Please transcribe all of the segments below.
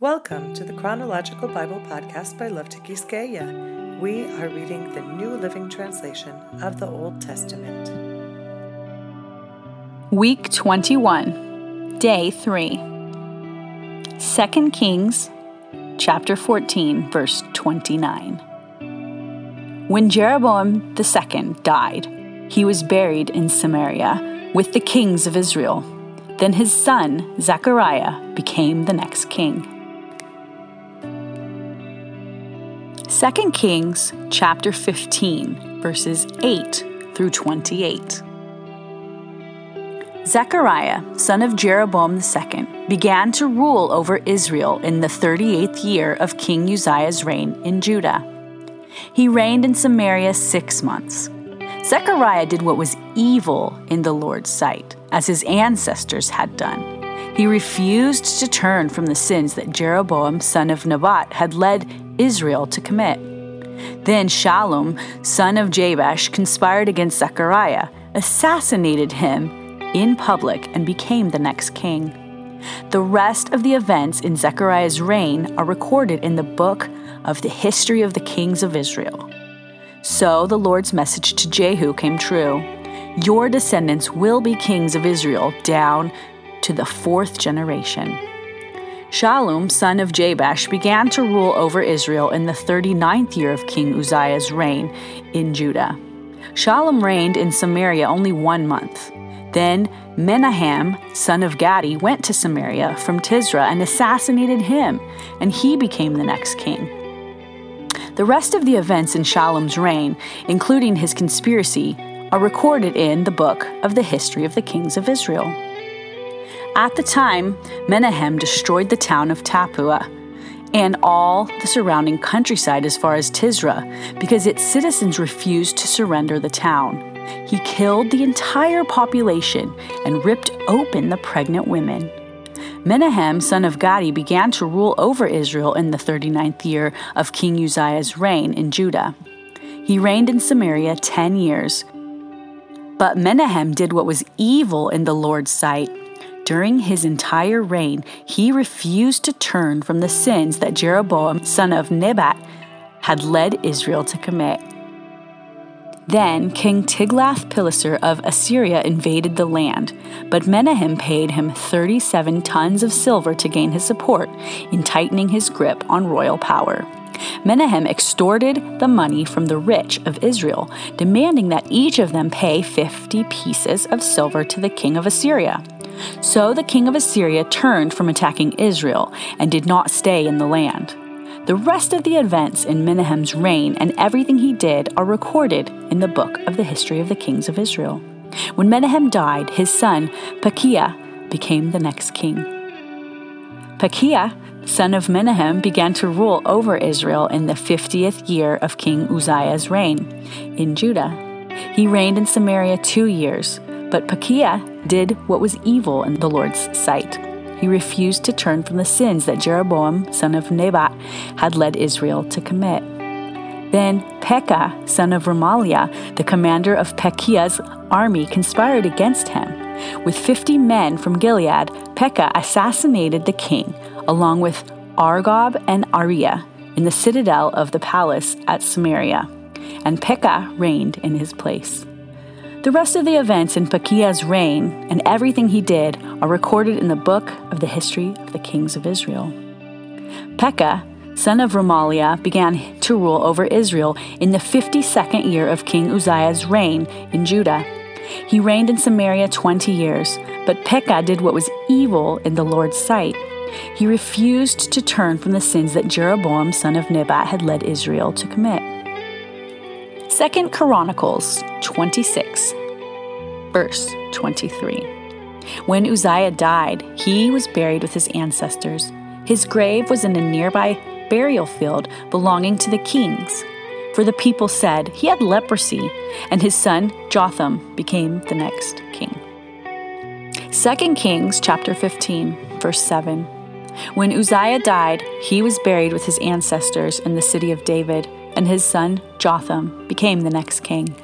Welcome to the Chronological Bible Podcast by Love to Tikiskeya. We are reading the New Living Translation of the Old Testament. Week 21, Day 3. 2 Kings chapter 14, verse 29. When Jeroboam II died, he was buried in Samaria with the kings of Israel. Then his son, Zechariah, became the next king. 2 Kings chapter 15, verses 8 through 28. Zechariah, son of Jeroboam II, began to rule over Israel in the 38th year of King Uzziah's reign in Judah. He reigned in Samaria six months. Zechariah did what was evil in the Lord's sight, as his ancestors had done. He refused to turn from the sins that Jeroboam, son of Nebat, had led Israel to commit. Then Shallum, son of Jabesh, conspired against Zechariah, assassinated him in public, and became the next king. The rest of the events in Zechariah's reign are recorded in the book of the history of the kings of Israel. So the Lord's message to Jehu came true Your descendants will be kings of Israel down to the fourth generation. Shallum, son of Jabesh, began to rule over Israel in the 39th year of King Uzziah's reign in Judah. Shallum reigned in Samaria only one month. Then Menahem, son of Gadi, went to Samaria from Tirzah and assassinated him, and he became the next king. The rest of the events in Shallum's reign, including his conspiracy, are recorded in the book of the history of the kings of Israel. At the time, Menahem destroyed the town of Tappuah and all the surrounding countryside as far as Tirzah because its citizens refused to surrender the town. He killed the entire population and ripped open the pregnant women. Menahem, son of Gadi, began to rule over Israel in the 39th year of King Uzziah's reign in Judah. He reigned in Samaria 10 years. But Menahem did what was evil in the Lord's sight during his entire reign, he refused to turn from the sins that Jeroboam, son of Nebat, had led Israel to commit. Then King Tiglath-Pileser of Assyria invaded the land, but Menahem paid him 37 tons of silver to gain his support in tightening his grip on royal power. Menahem extorted the money from the rich of Israel, demanding that each of them pay 50 pieces of silver to the king of Assyria. So the king of Assyria turned from attacking Israel and did not stay in the land. The rest of the events in Menahem's reign and everything he did are recorded in the book of the history of the kings of Israel. When Menahem died, his son Pekahiah became the next king. Pekahiah, son of Menahem, began to rule over Israel in the 50th year of King Uzziah's reign in Judah. He reigned in Samaria two years, but Pekahiah did what was evil in the Lord's sight. He refused to turn from the sins that Jeroboam, son of Nebat, had led Israel to commit. Then Pekah, son of Remaliah, the commander of Pekahiah's army, conspired against him. With fifty men from Gilead, Pekah assassinated the king, along with Argob and Arieh, in the citadel of the palace at Samaria, and Pekah reigned in his place. The rest of the events in Pekahiah's reign and everything he did are recorded in the book of the history of the kings of Israel. Pekah, son of Remaliah, began to rule over Israel in the 52nd year of King Uzziah's reign in Judah. He reigned in Samaria 20 years, but Pekah did what was evil in the Lord's sight. He refused to turn from the sins that Jeroboam, son of Nebat, had led Israel to commit. Second Chronicles 26, verse 23. When Uzziah died, he was buried with his ancestors. His grave was in a nearby burial field belonging to the kings. For the people said he had leprosy, and his son Jotham became the next king. 2 Kings chapter 15, verse 7. When Uzziah died, he was buried with his ancestors in the city of David and his son Jotham became the next king.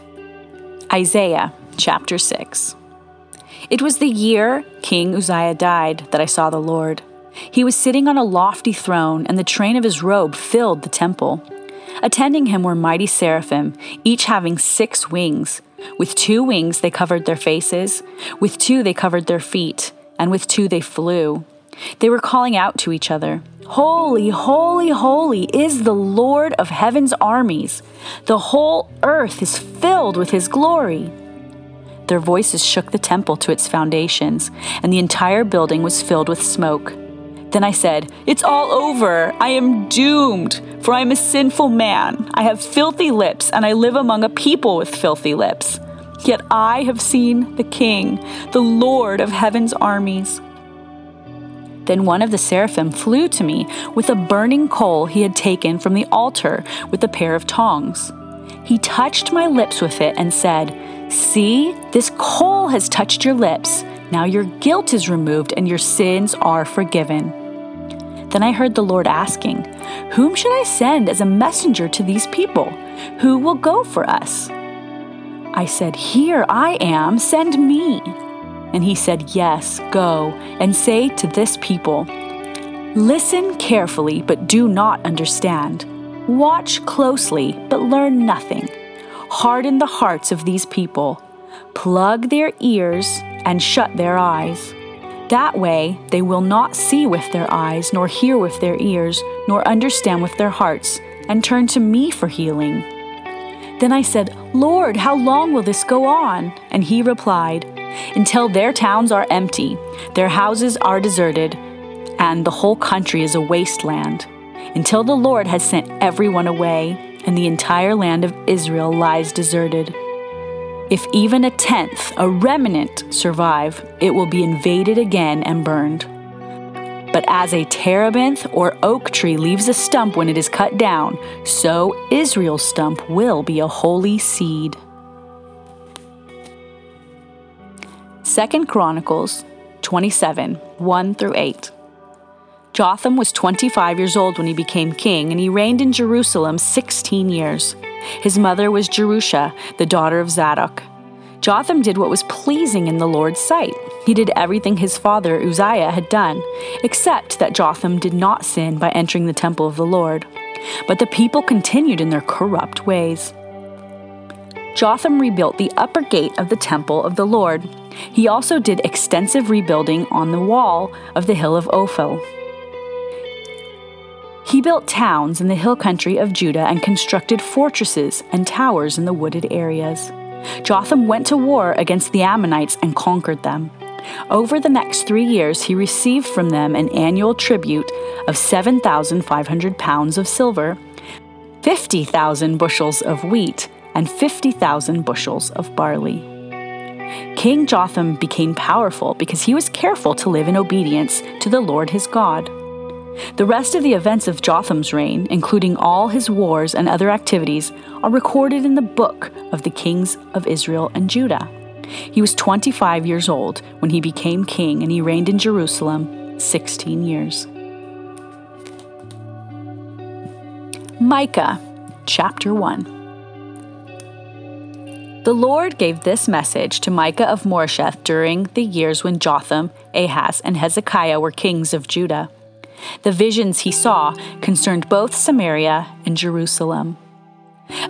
Isaiah chapter 6. It was the year King Uzziah died that I saw the Lord. He was sitting on a lofty throne, and the train of his robe filled the temple. Attending him were mighty seraphim, each having six wings. With two wings they covered their faces, with two they covered their feet, and with two they flew. They were calling out to each other Holy, holy, holy is the Lord of heaven's armies. The whole earth is filled with his glory. Their voices shook the temple to its foundations, and the entire building was filled with smoke. Then I said, It's all over. I am doomed, for I am a sinful man. I have filthy lips, and I live among a people with filthy lips. Yet I have seen the King, the Lord of heaven's armies. Then one of the seraphim flew to me with a burning coal he had taken from the altar with a pair of tongs. He touched my lips with it and said, See, this coal has touched your lips. Now your guilt is removed and your sins are forgiven. Then I heard the Lord asking, Whom should I send as a messenger to these people? Who will go for us? I said, Here I am, send me. And he said, Yes, go, and say to this people, Listen carefully, but do not understand. Watch closely, but learn nothing. Harden the hearts of these people. Plug their ears and shut their eyes. That way they will not see with their eyes, nor hear with their ears, nor understand with their hearts, and turn to me for healing. Then I said, Lord, how long will this go on? And he replied, Until their towns are empty, their houses are deserted, and the whole country is a wasteland, until the Lord has sent everyone away, and the entire land of Israel lies deserted. If even a tenth, a remnant, survive, it will be invaded again and burned. But as a terebinth or oak tree leaves a stump when it is cut down, so Israel's stump will be a holy seed. 2 Chronicles 27 1 through 8. Jotham was 25 years old when he became king, and he reigned in Jerusalem 16 years. His mother was Jerusha, the daughter of Zadok. Jotham did what was pleasing in the Lord's sight. He did everything his father Uzziah had done, except that Jotham did not sin by entering the temple of the Lord. But the people continued in their corrupt ways. Jotham rebuilt the upper gate of the temple of the Lord. He also did extensive rebuilding on the wall of the hill of Ophel. He built towns in the hill country of Judah and constructed fortresses and towers in the wooded areas. Jotham went to war against the Ammonites and conquered them. Over the next three years, he received from them an annual tribute of 7,500 pounds of silver, 50,000 bushels of wheat, and 50,000 bushels of barley. King Jotham became powerful because he was careful to live in obedience to the Lord his God. The rest of the events of Jotham's reign, including all his wars and other activities, are recorded in the book of the kings of Israel and Judah. He was 25 years old when he became king, and he reigned in Jerusalem 16 years. Micah chapter 1 The Lord gave this message to Micah of Moresheth during the years when Jotham, Ahaz, and Hezekiah were kings of Judah. The visions he saw concerned both Samaria and Jerusalem.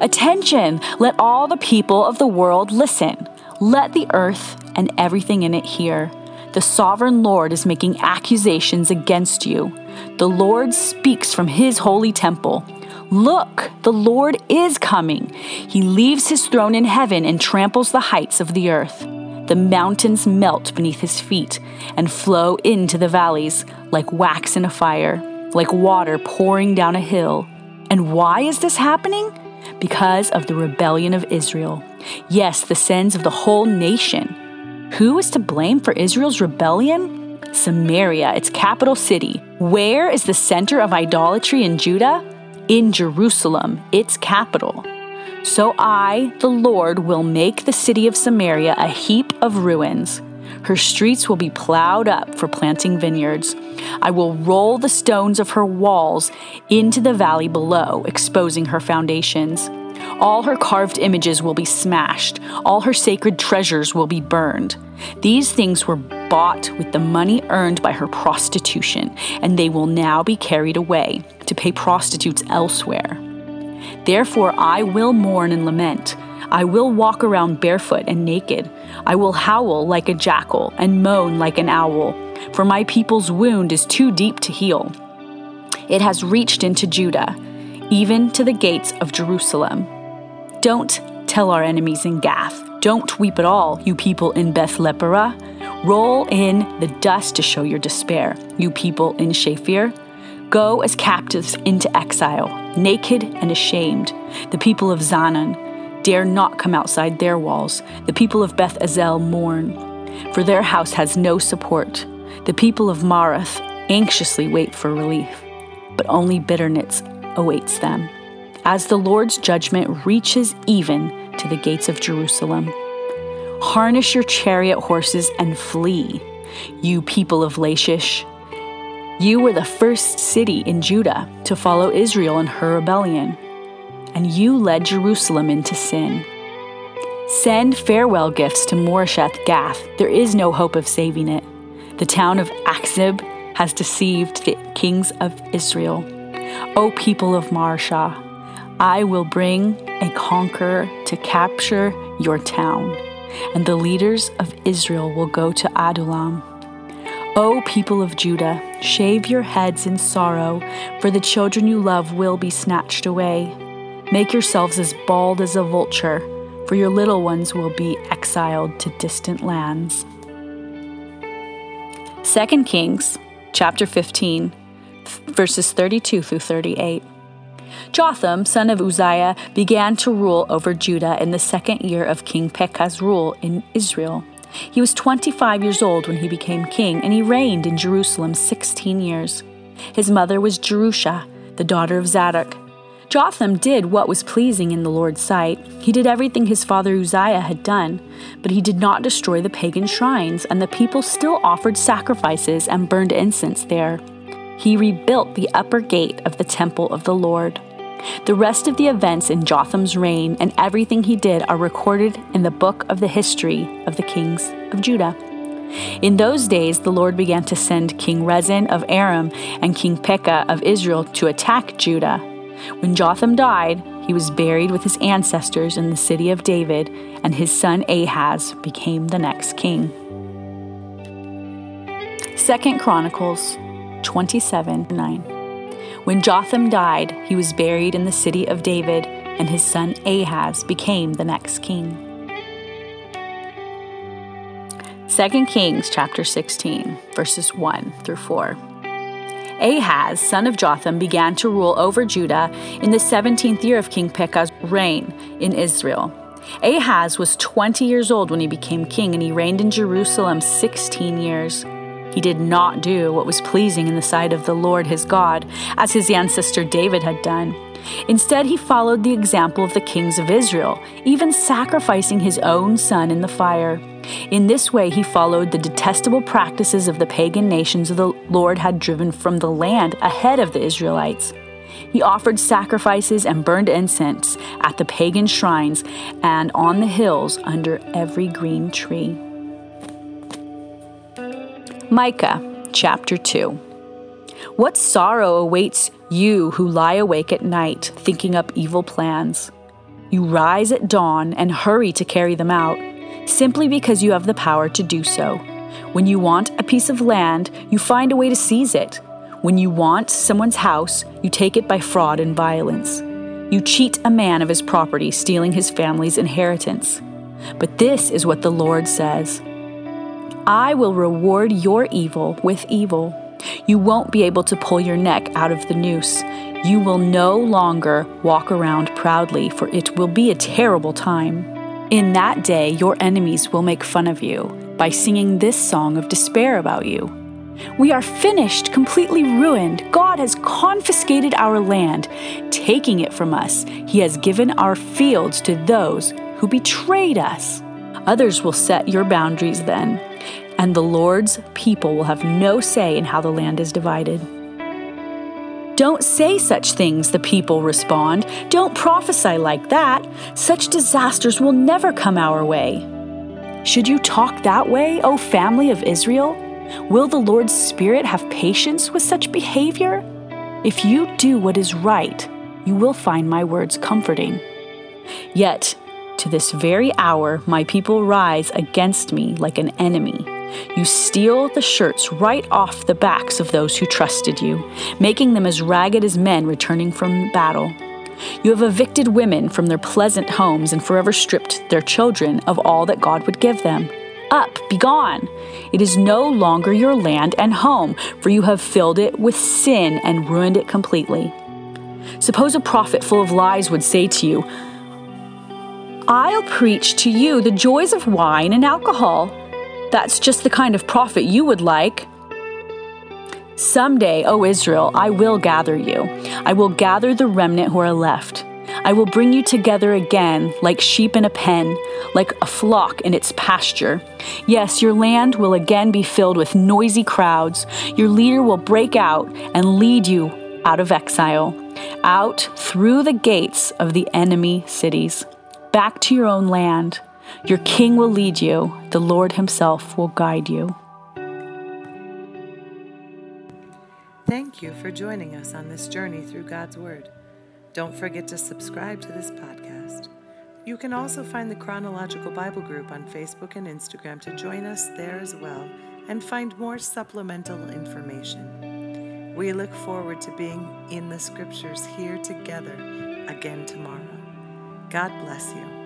Attention! Let all the people of the world listen. Let the earth and everything in it hear. The sovereign Lord is making accusations against you. The Lord speaks from his holy temple. Look, the Lord is coming. He leaves his throne in heaven and tramples the heights of the earth. The mountains melt beneath his feet and flow into the valleys like wax in a fire, like water pouring down a hill. And why is this happening? Because of the rebellion of Israel. Yes, the sins of the whole nation. Who is to blame for Israel's rebellion? Samaria, its capital city. Where is the center of idolatry in Judah? In Jerusalem, its capital. So I, the Lord, will make the city of Samaria a heap of ruins. Her streets will be plowed up for planting vineyards. I will roll the stones of her walls into the valley below, exposing her foundations. All her carved images will be smashed, all her sacred treasures will be burned. These things were bought with the money earned by her prostitution, and they will now be carried away to pay prostitutes elsewhere. Therefore, I will mourn and lament. I will walk around barefoot and naked. I will howl like a jackal and moan like an owl, for my people's wound is too deep to heal. It has reached into Judah, even to the gates of Jerusalem. Don't tell our enemies in Gath. Don't weep at all, you people in Beth Leaphrah. Roll in the dust to show your despair, you people in Shaphir. Go as captives into exile, naked and ashamed. The people of Zaanan dare not come outside their walls. The people of Beth Ezel mourn, for their house has no support. The people of Maroth anxiously wait for relief, but only bitterness awaits them as the Lord's judgment reaches even to the gates of Jerusalem. Harness your chariot horses and flee, you people of Lachish. You were the first city in Judah to follow Israel in her rebellion, and you led Jerusalem into sin. Send farewell gifts to Moresheth Gath. There is no hope of saving it. The town of Achzib has deceived the kings of Israel. O people of Mareshah, I will bring a conqueror to capture your town, and the leaders of Israel will go to Adullam. O people of Judah, shave your heads in sorrow, for the children you love will be snatched away. Make yourselves as bald as a vulture, for your little ones will be exiled to distant lands. 2 Kings chapter 15 verses 32 through 38. Jotham, son of Uzziah, began to rule over Judah in the second year of King Pekah's rule in Israel. He was 25 years old when he became king, and he reigned in Jerusalem 16 years. His mother was Jerusha, the daughter of Zadok. Jotham did what was pleasing in the Lord's sight. He did everything his father Uzziah had done, but he did not destroy the pagan shrines, and the people still offered sacrifices and burned incense there he rebuilt the upper gate of the temple of the Lord. The rest of the events in Jotham's reign and everything he did are recorded in the book of the history of the kings of Judah. In those days, the Lord began to send King Rezin of Aram and King Pekah of Israel to attack Judah. When Jotham died, he was buried with his ancestors in the city of David, and his son Ahaz became the next king. Second Chronicles 27 9. When Jotham died, he was buried in the city of David, and his son Ahaz became the next king. 2 Kings chapter 16, verses 1 through 4. Ahaz, son of Jotham, began to rule over Judah in the 17th year of King Pekah's reign in Israel. Ahaz was 20 years old when he became king, and he reigned in Jerusalem 16 years. He did not do what was pleasing in the sight of the Lord his God, as his ancestor David had done. Instead, he followed the example of the kings of Israel, even sacrificing his own son in the fire. In this way, he followed the detestable practices of the pagan nations the Lord had driven from the land ahead of the Israelites. He offered sacrifices and burned incense at the pagan shrines and on the hills under every green tree. Micah chapter 2. What sorrow awaits you who lie awake at night, thinking up evil plans? You rise at dawn and hurry to carry them out, simply because you have the power to do so. When you want a piece of land, you find a way to seize it. When you want someone's house, you take it by fraud and violence. You cheat a man of his property, stealing his family's inheritance. But this is what the Lord says I will reward your evil with evil. You won't be able to pull your neck out of the noose. You will no longer walk around proudly, for it will be a terrible time. In that day, your enemies will make fun of you by singing this song of despair about you. We are finished, completely ruined. God has confiscated our land, taking it from us. He has given our fields to those who betrayed us. Others will set your boundaries then, and the Lord's people will have no say in how the land is divided. Don't say such things, the people respond. Don't prophesy like that. Such disasters will never come our way. Should you talk that way, O family of Israel? Will the Lord's Spirit have patience with such behavior? If you do what is right, you will find my words comforting. Yet, to this very hour, my people rise against me like an enemy. You steal the shirts right off the backs of those who trusted you, making them as ragged as men returning from battle. You have evicted women from their pleasant homes and forever stripped their children of all that God would give them. Up, begone! It is no longer your land and home, for you have filled it with sin and ruined it completely. Suppose a prophet full of lies would say to you, I'll preach to you the joys of wine and alcohol. That's just the kind of prophet you would like. Someday, O Israel, I will gather you. I will gather the remnant who are left. I will bring you together again like sheep in a pen, like a flock in its pasture. Yes, your land will again be filled with noisy crowds. Your leader will break out and lead you out of exile, out through the gates of the enemy cities, back to your own land. Your king will lead you, the Lord himself will guide you. Thank you for joining us on this journey through God's Word. Don't forget to subscribe to this podcast. You can also find the Chronological Bible Group on Facebook and Instagram to join us there as well and find more supplemental information. We look forward to being in the scriptures here together again tomorrow. God bless you.